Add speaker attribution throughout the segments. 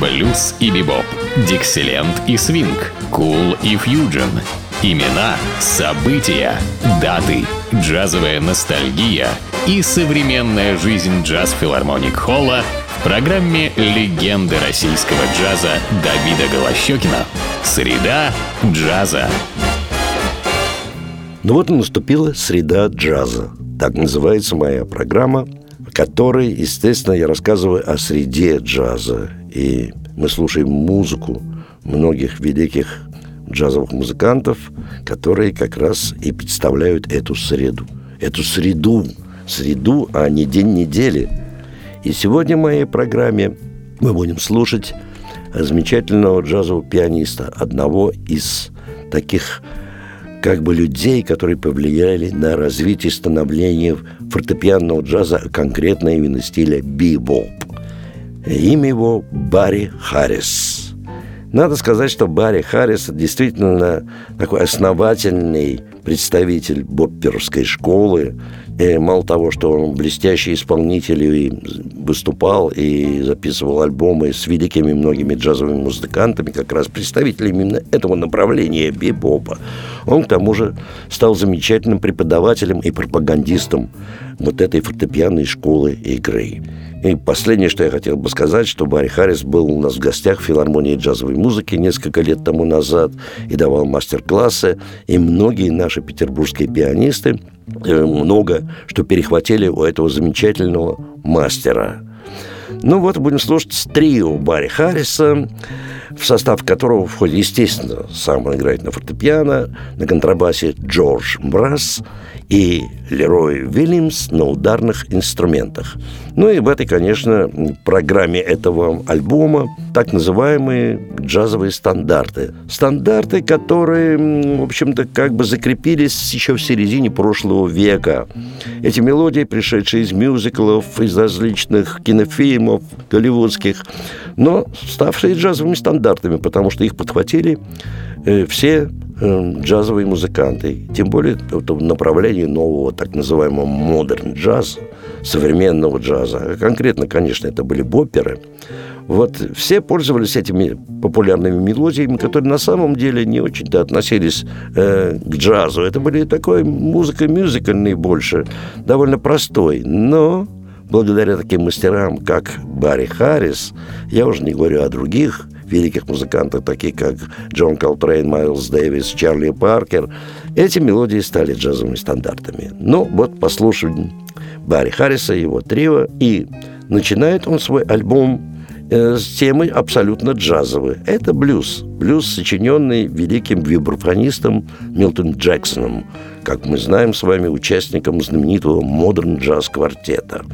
Speaker 1: блюз и бибоп, дикселент и свинг, кул и фьюджен. Имена, события, даты, джазовая ностальгия и современная жизнь джаз-филармоник Холла в программе «Легенды российского джаза» Давида Голощекина. Среда джаза.
Speaker 2: Ну вот и наступила среда джаза. Так называется моя программа, в которой, естественно, я рассказываю о среде джаза. И мы слушаем музыку многих великих джазовых музыкантов, которые как раз и представляют эту среду. Эту среду, среду, а не день недели. И сегодня в моей программе мы будем слушать замечательного джазового пианиста, одного из таких как бы людей, которые повлияли на развитие становления фортепианного джаза, конкретно именно стиля бибоп. Имя его Барри Харрис. Надо сказать, что Барри Харрис действительно такой основательный представитель бопперской школы, и мало того, что он блестящий исполнитель и выступал и записывал альбомы с великими многими джазовыми музыкантами, как раз представителями именно этого направления бибопа, он к тому же стал замечательным преподавателем и пропагандистом вот этой фортепианной школы игры. И последнее, что я хотел бы сказать, что Барри Харрис был у нас в гостях в филармонии джазовой музыки несколько лет тому назад и давал мастер-классы, и многие наши петербургские пианисты э, много что перехватили у этого замечательного мастера. Ну вот, будем слушать трио Барри Харриса, в состав которого входит, естественно, сам он играет на фортепиано, на контрабасе Джордж Брас и Лерой Вильямс на ударных инструментах. Ну и в этой, конечно, программе этого альбома так называемые джазовые стандарты. Стандарты, которые, в общем-то, как бы закрепились еще в середине прошлого века. Эти мелодии, пришедшие из мюзиклов, из различных кинофильмов голливудских, но ставшие джазовыми стандартами, потому что их подхватили э, все джазовые музыканты. Тем более в направлении нового так называемого модерн джаза, современного джаза. А конкретно, конечно, это были бопперы. Вот все пользовались этими популярными мелодиями, которые на самом деле не очень-то относились э, к джазу. Это были такой музыка мюзикальной больше, довольно простой. Но благодаря таким мастерам, как Барри Харрис, я уже не говорю о других великих музыкантах, таких как Джон Колтрейн, Майлз Дэвис, Чарли Паркер, эти мелодии стали джазовыми стандартами. Ну, вот послушаем Барри Харриса, его трио, и начинает он свой альбом э, с темой абсолютно джазовой. Это блюз. Блюз, сочиненный великим вибрафонистом Милтон Джексоном, как мы знаем с вами, участником знаменитого модерн джаз квартета.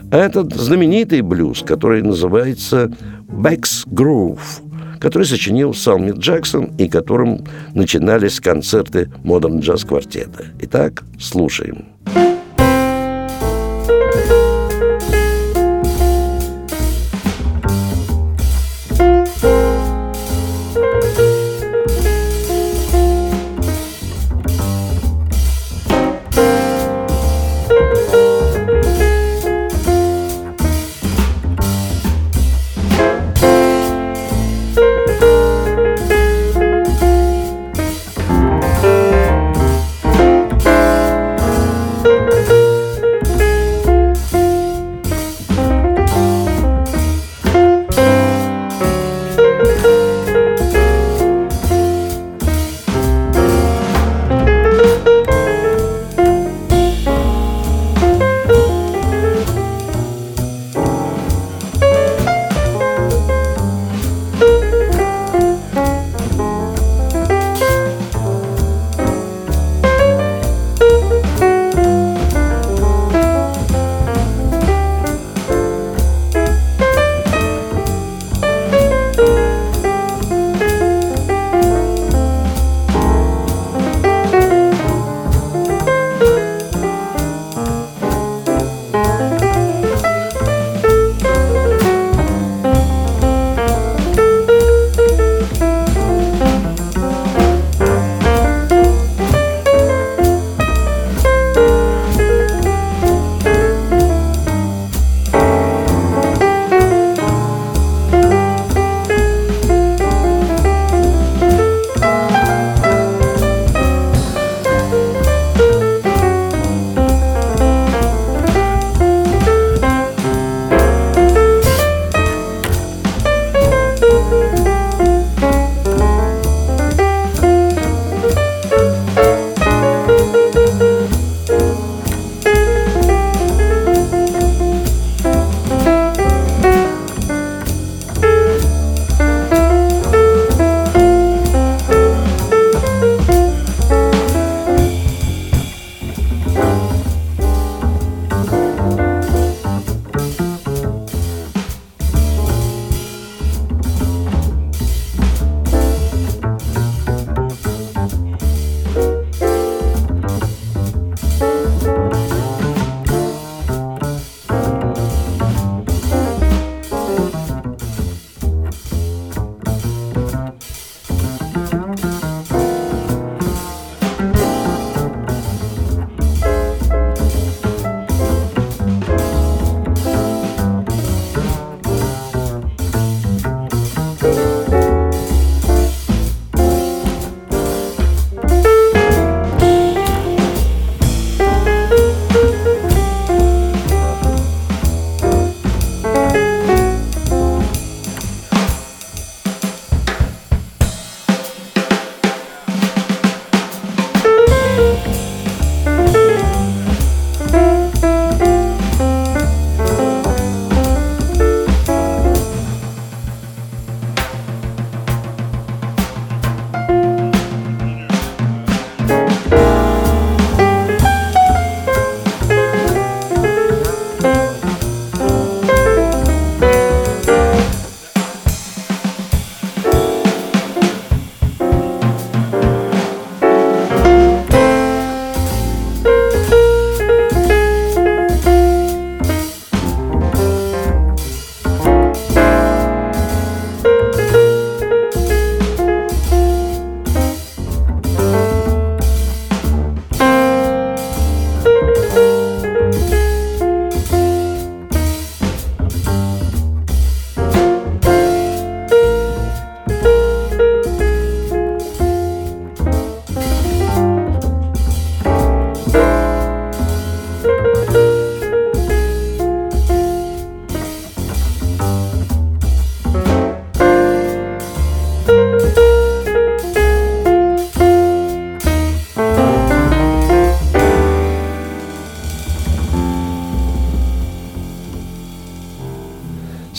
Speaker 2: А этот знаменитый блюз, который называется «Beck's Groove», который сочинил сам Мит Джексон и которым начинались концерты модерн джаз квартета. Итак, слушаем. Слушаем.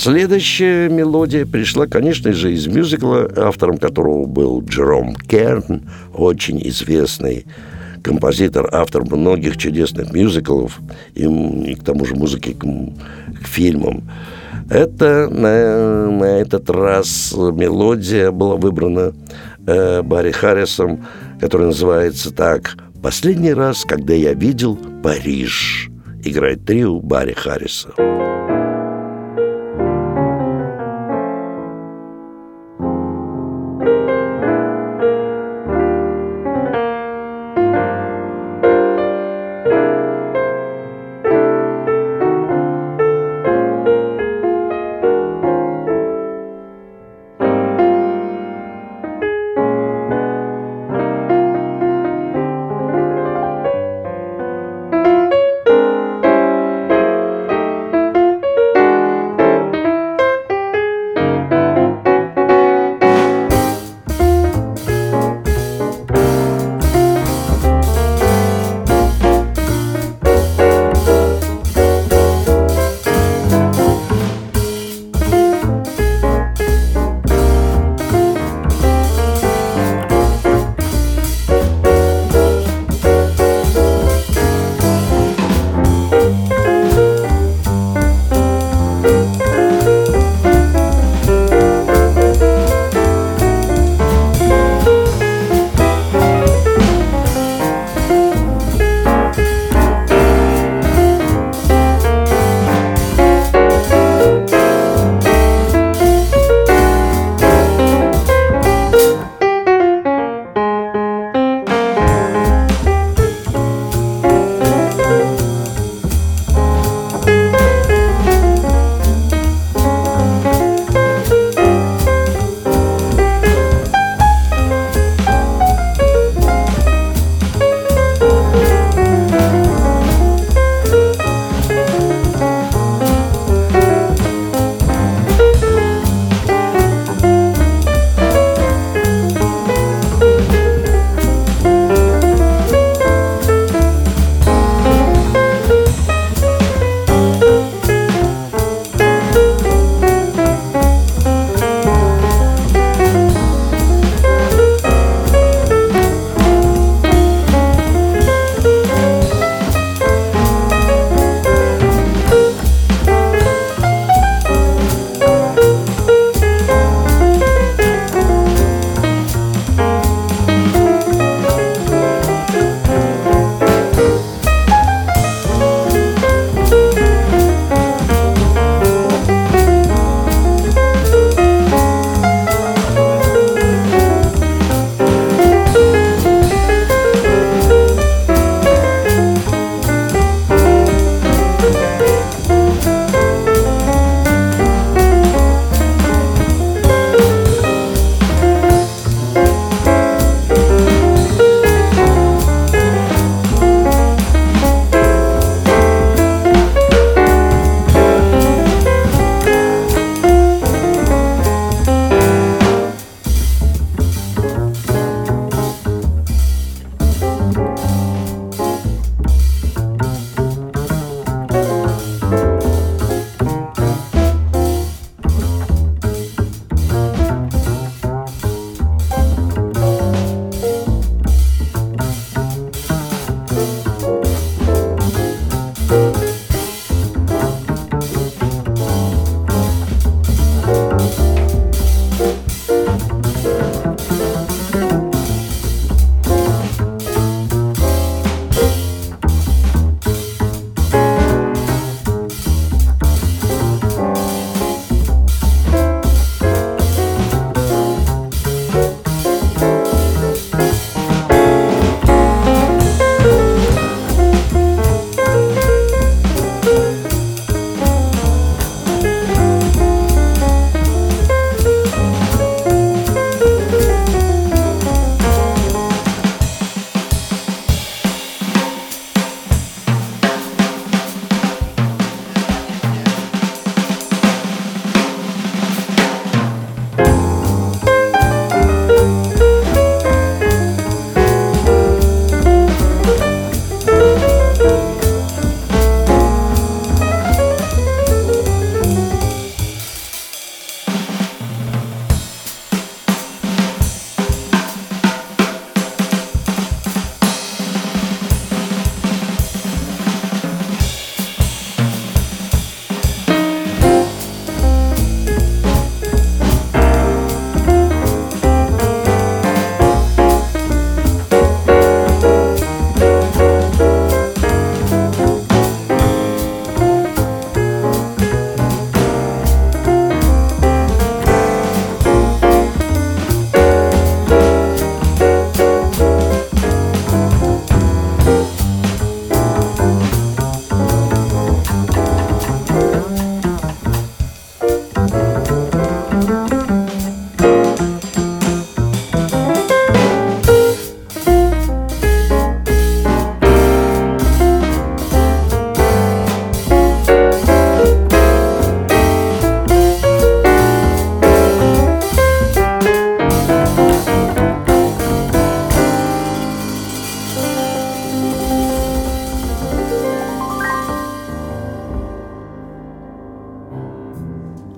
Speaker 2: Следующая мелодия пришла, конечно же, из мюзикла, автором которого был Джером Керн, очень известный композитор, автор многих чудесных мюзиклов и, и к тому же музыки к, к фильмам. Это на, на этот раз мелодия была выбрана э, Барри Харрисом, которая называется так «Последний раз, когда я видел Париж». Играет трио Барри Харриса.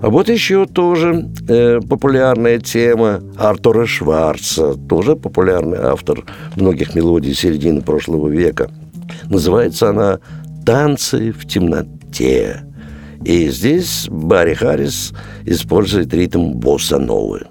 Speaker 2: А вот еще тоже э, популярная тема Артура Шварца, тоже популярный автор многих мелодий середины прошлого века. Называется она «Танцы в темноте». И здесь Барри Харрис использует ритм босса-новый.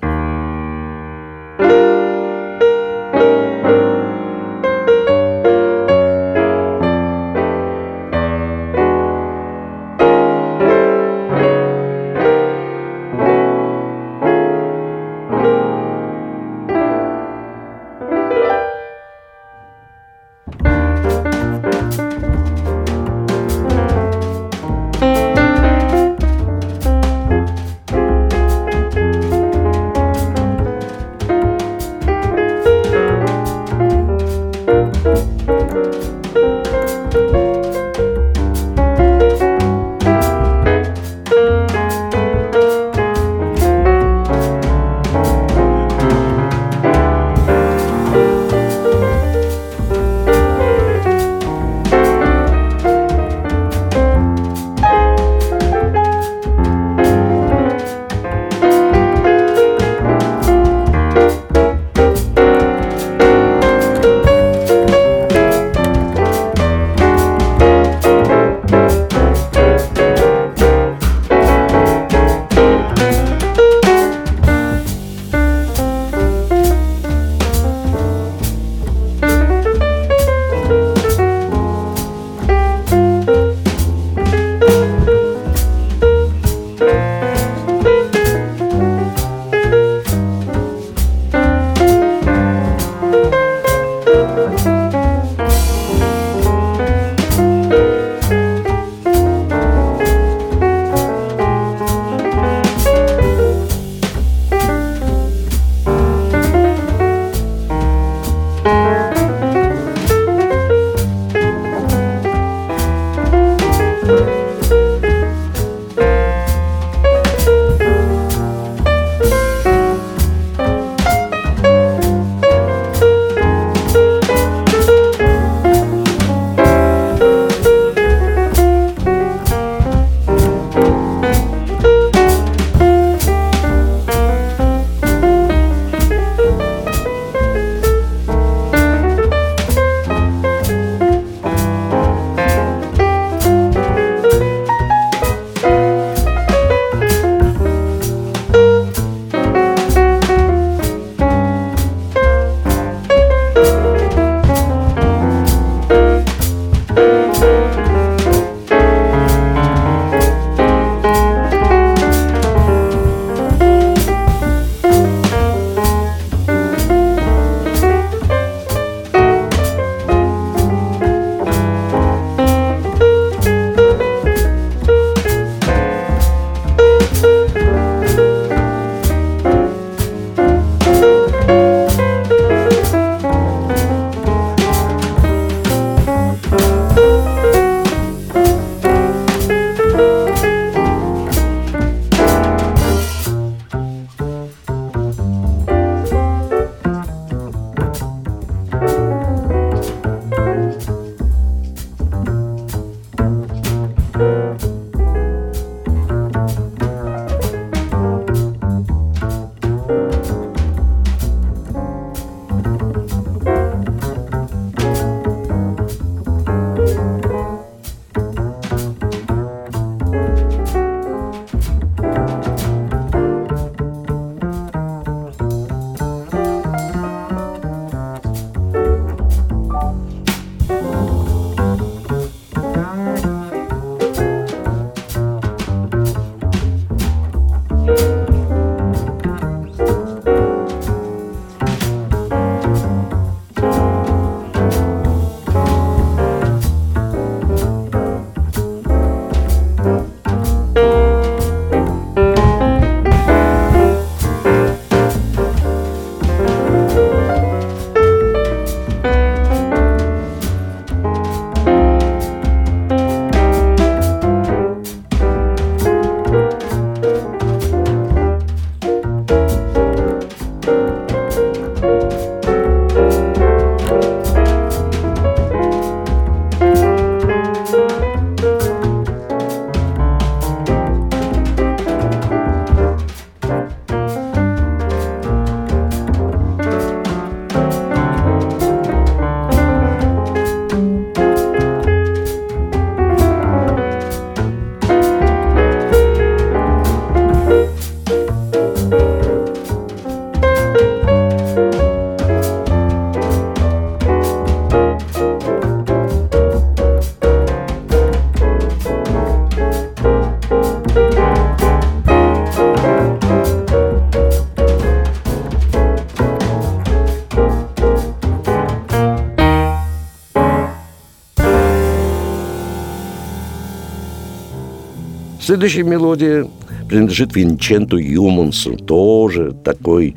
Speaker 2: Следующая мелодия принадлежит Винченту Юмансу, тоже такой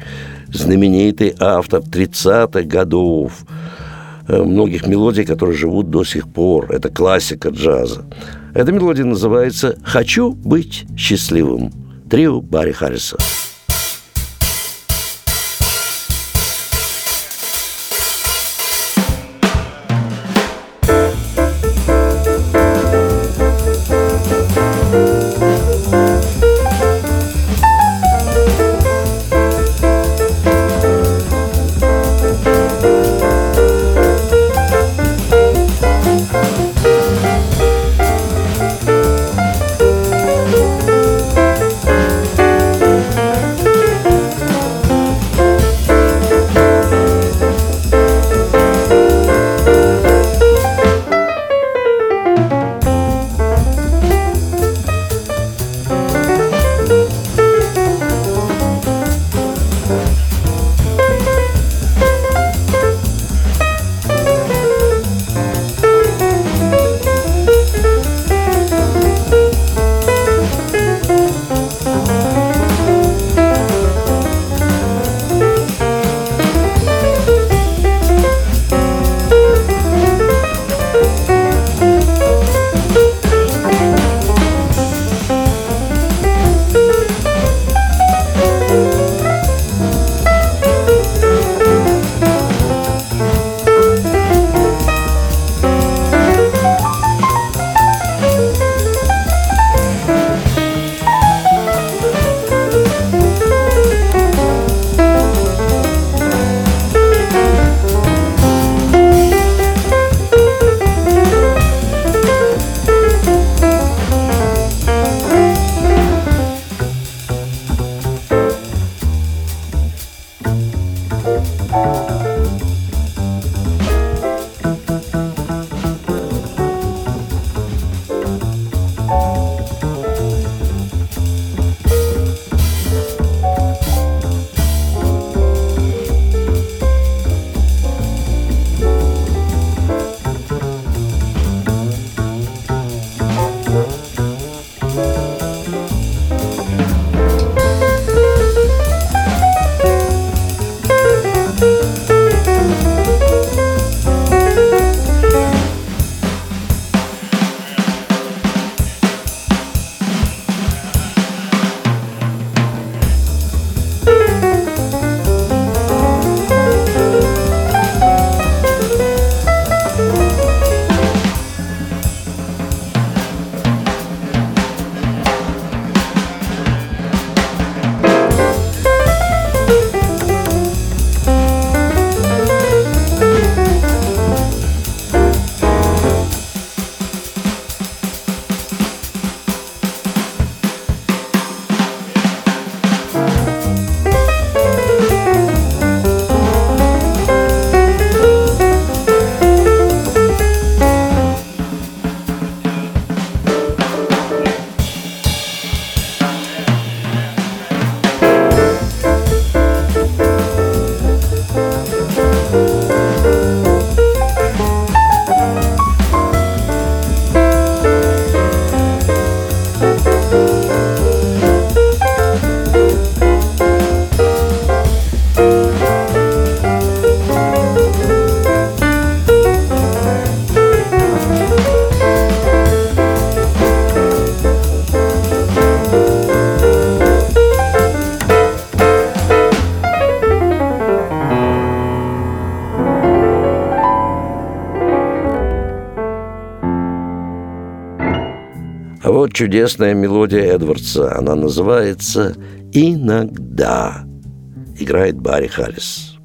Speaker 2: знаменитый автор 30-х годов, э, многих мелодий, которые живут до сих пор. Это классика джаза. Эта мелодия называется «Хочу быть счастливым». Трио Барри Харриса. Чудесная мелодия Эдвардса. Она называется «Иногда». Играет Барри Харрис.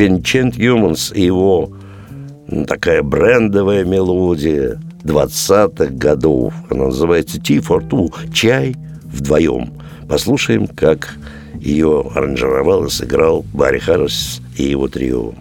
Speaker 2: Винчент Юманс и его такая брендовая мелодия 20-х годов. Она называется «Tea for Two» – «Чай вдвоем». Послушаем, как ее аранжировал и сыграл Барри Харрис и его трио.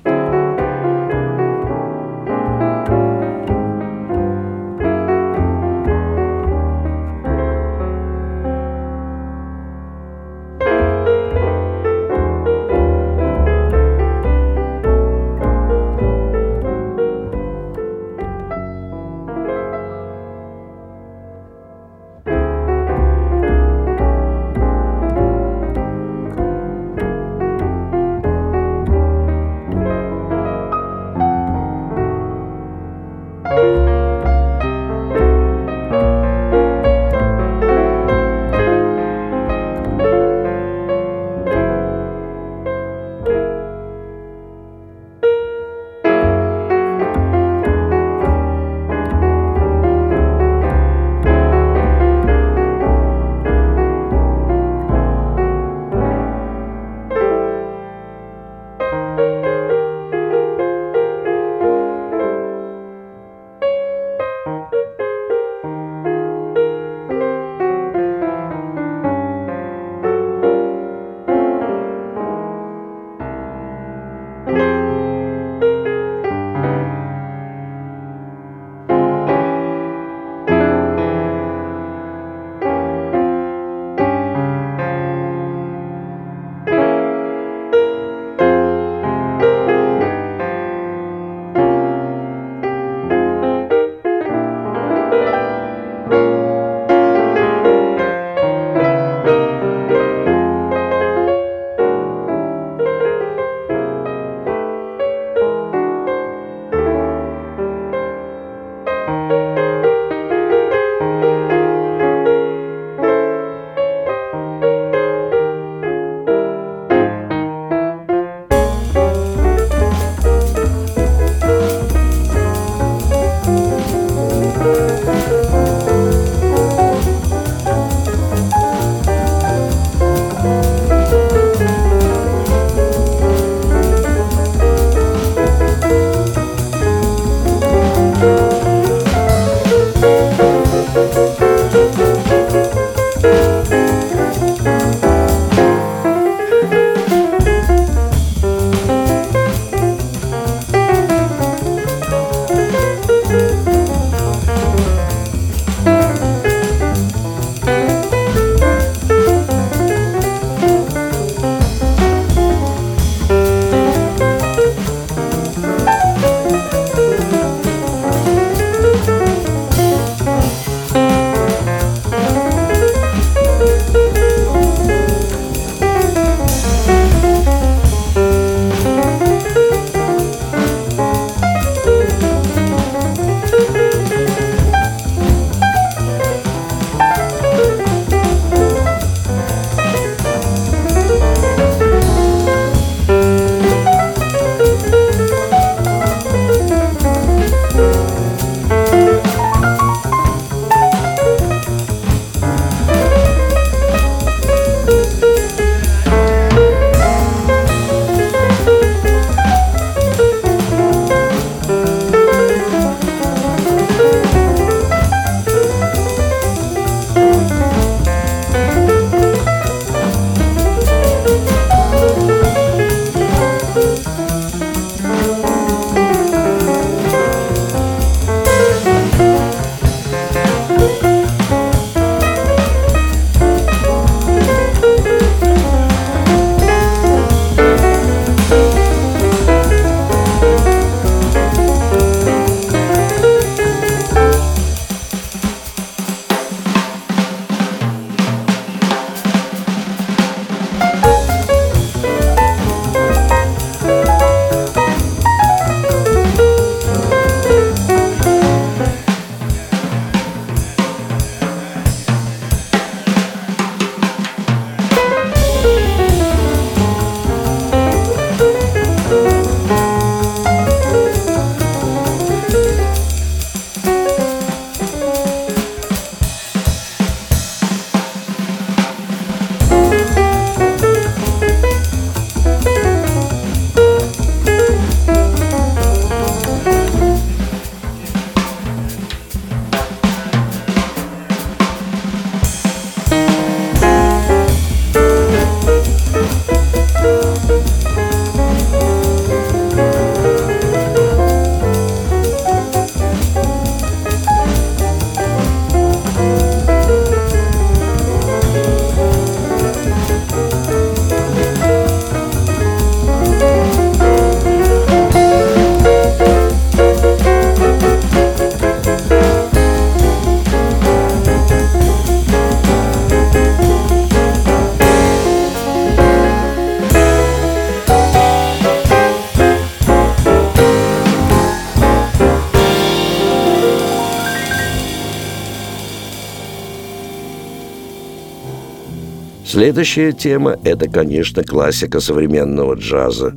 Speaker 2: Следующая тема – это, конечно, классика современного джаза.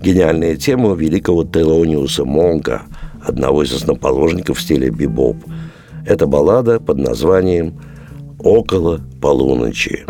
Speaker 2: Гениальная тема великого Телониуса Монка, одного из основоположников стиля бибоп. Это баллада под названием «Около полуночи».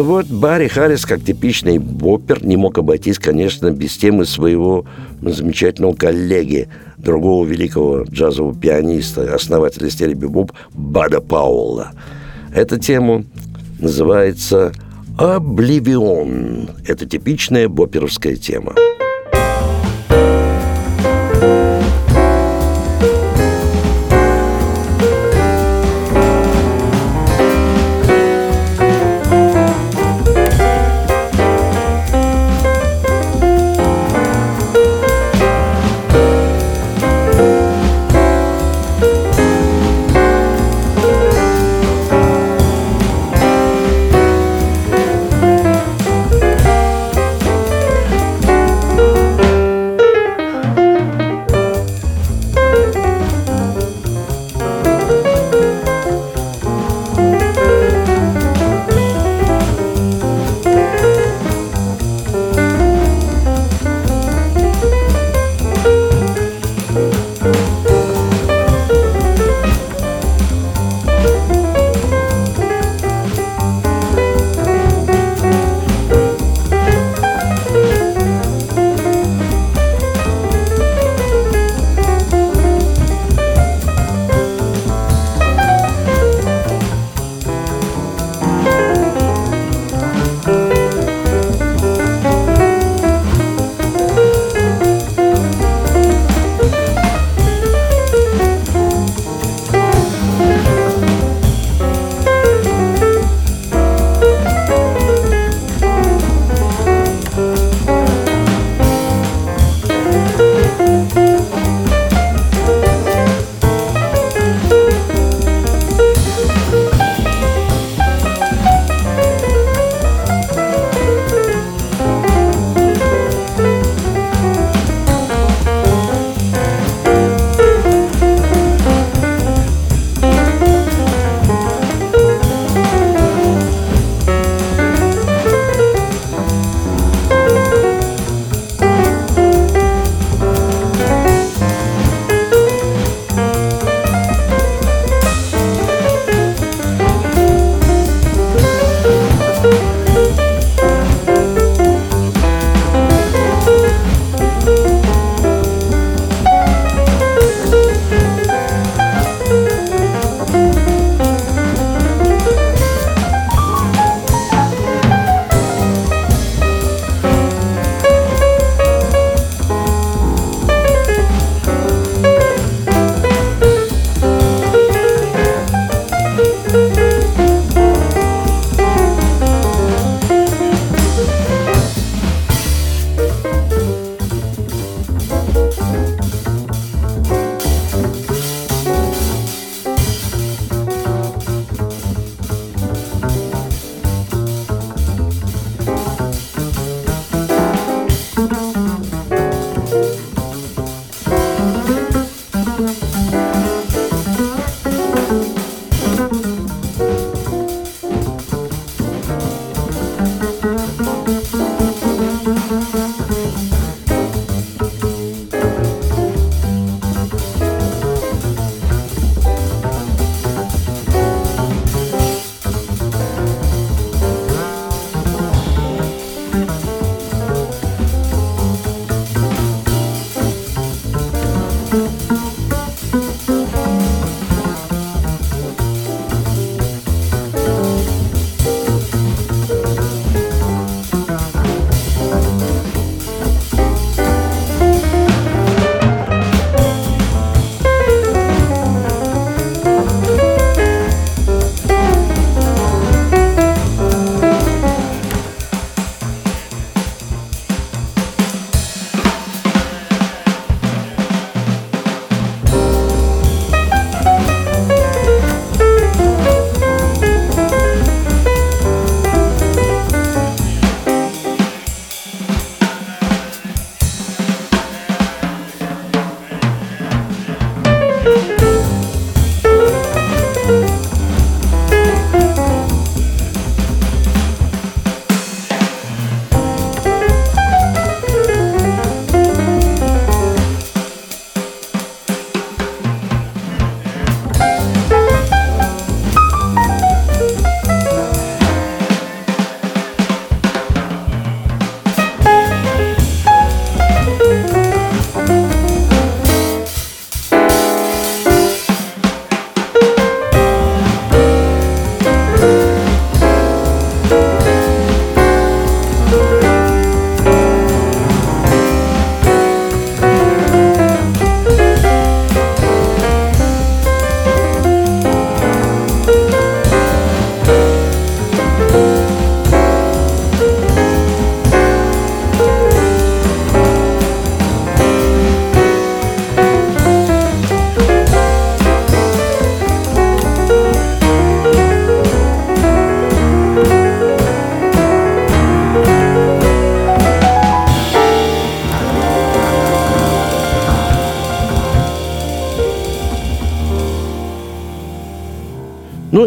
Speaker 2: Ну вот, Барри Харрис, как типичный боппер, не мог обойтись, конечно, без темы своего замечательного коллеги, другого великого джазового пианиста, основателя стиля бибоп Бада Пауэлла. Эта тема называется «Обливион». Это типичная бопперовская тема.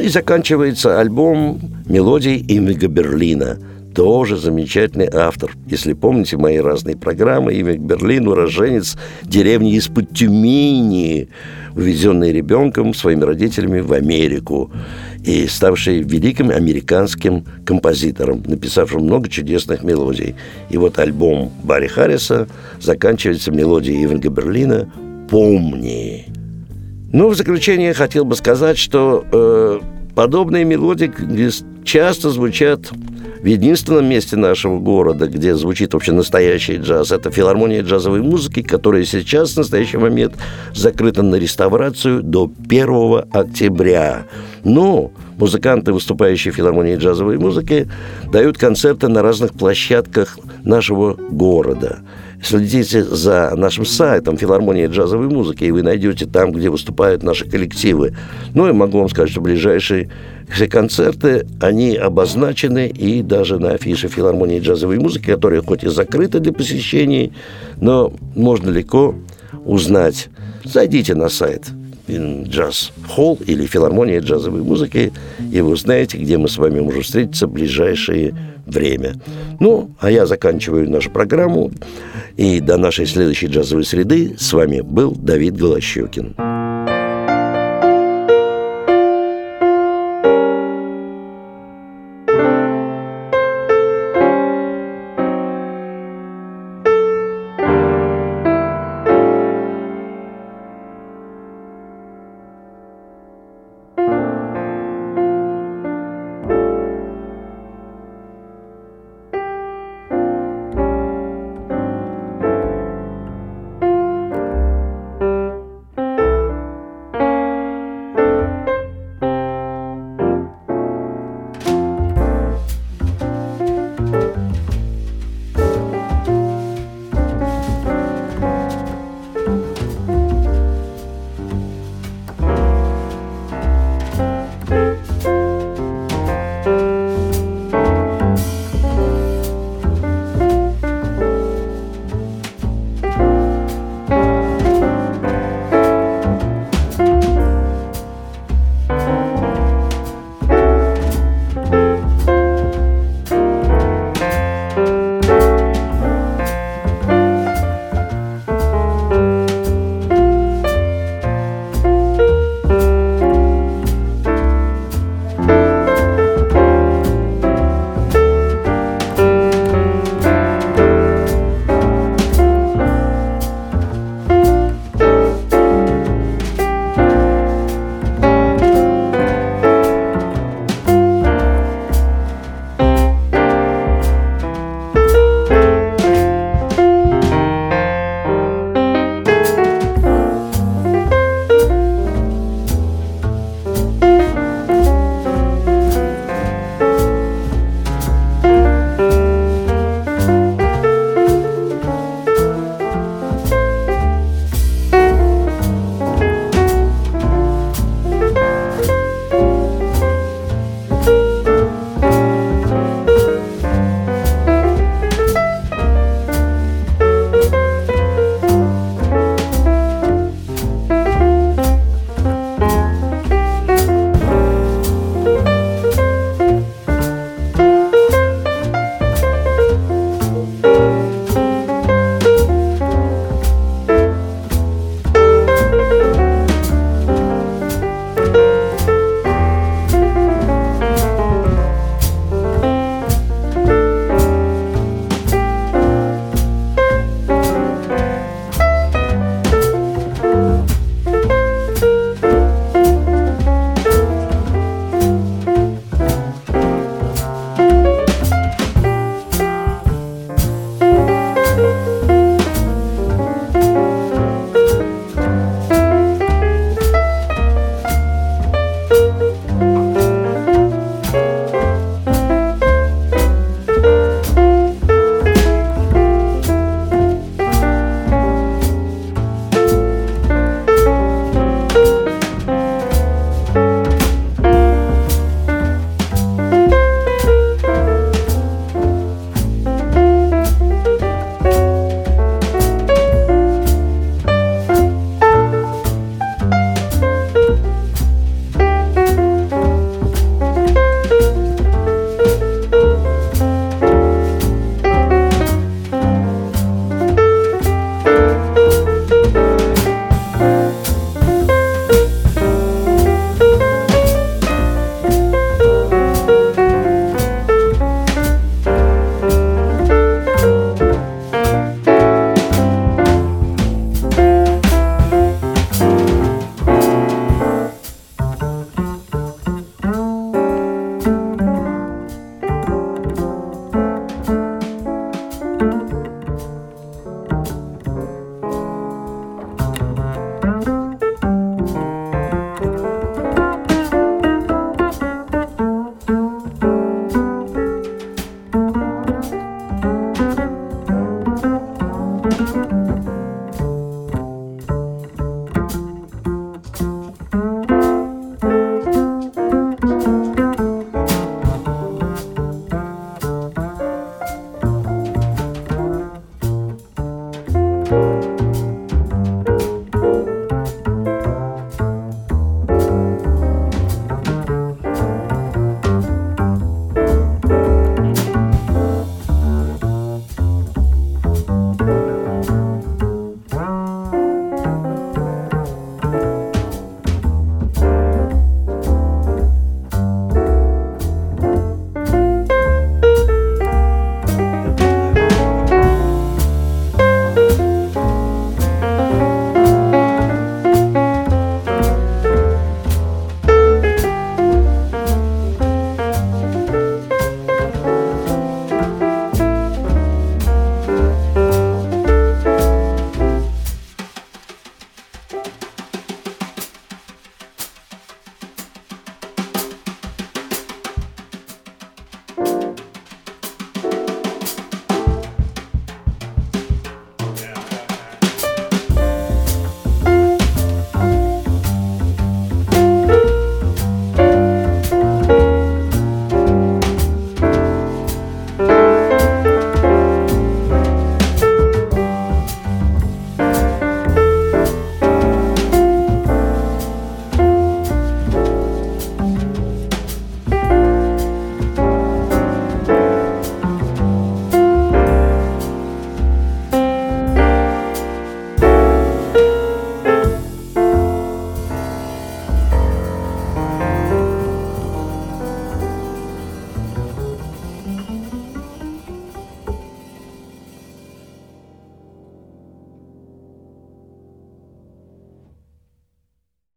Speaker 2: И заканчивается альбом мелодий Имига Берлина – тоже замечательный автор. Если помните мои разные программы, имя Берлин, уроженец деревни из-под Тюмени, увезенный ребенком своими родителями в Америку и ставший великим американским композитором, написавшим много чудесных мелодий. И вот альбом Барри Харриса заканчивается мелодией Ивенга Берлина «Помни». Ну, в заключение хотел бы сказать, что э, подобные мелодии часто звучат в единственном месте нашего города, где звучит вообще настоящий джаз, это филармония джазовой музыки, которая сейчас в настоящий момент закрыта на реставрацию до 1 октября. Но музыканты, выступающие в филармонии джазовой музыки, дают концерты на разных площадках нашего города. Следите за нашим сайтом «Филармония джазовой музыки», и вы найдете там, где выступают наши коллективы. Ну и могу вам сказать, что ближайшие все концерты, они обозначены и даже на афише филармонии джазовой музыки, которая хоть и закрыта для посещений, но можно легко узнать. Зайдите на сайт джаз холл или филармония джазовой музыки, и вы узнаете, где мы с вами можем встретиться в ближайшее время. Ну, а я заканчиваю нашу программу, и до нашей следующей джазовой среды с вами был Давид Голощекин.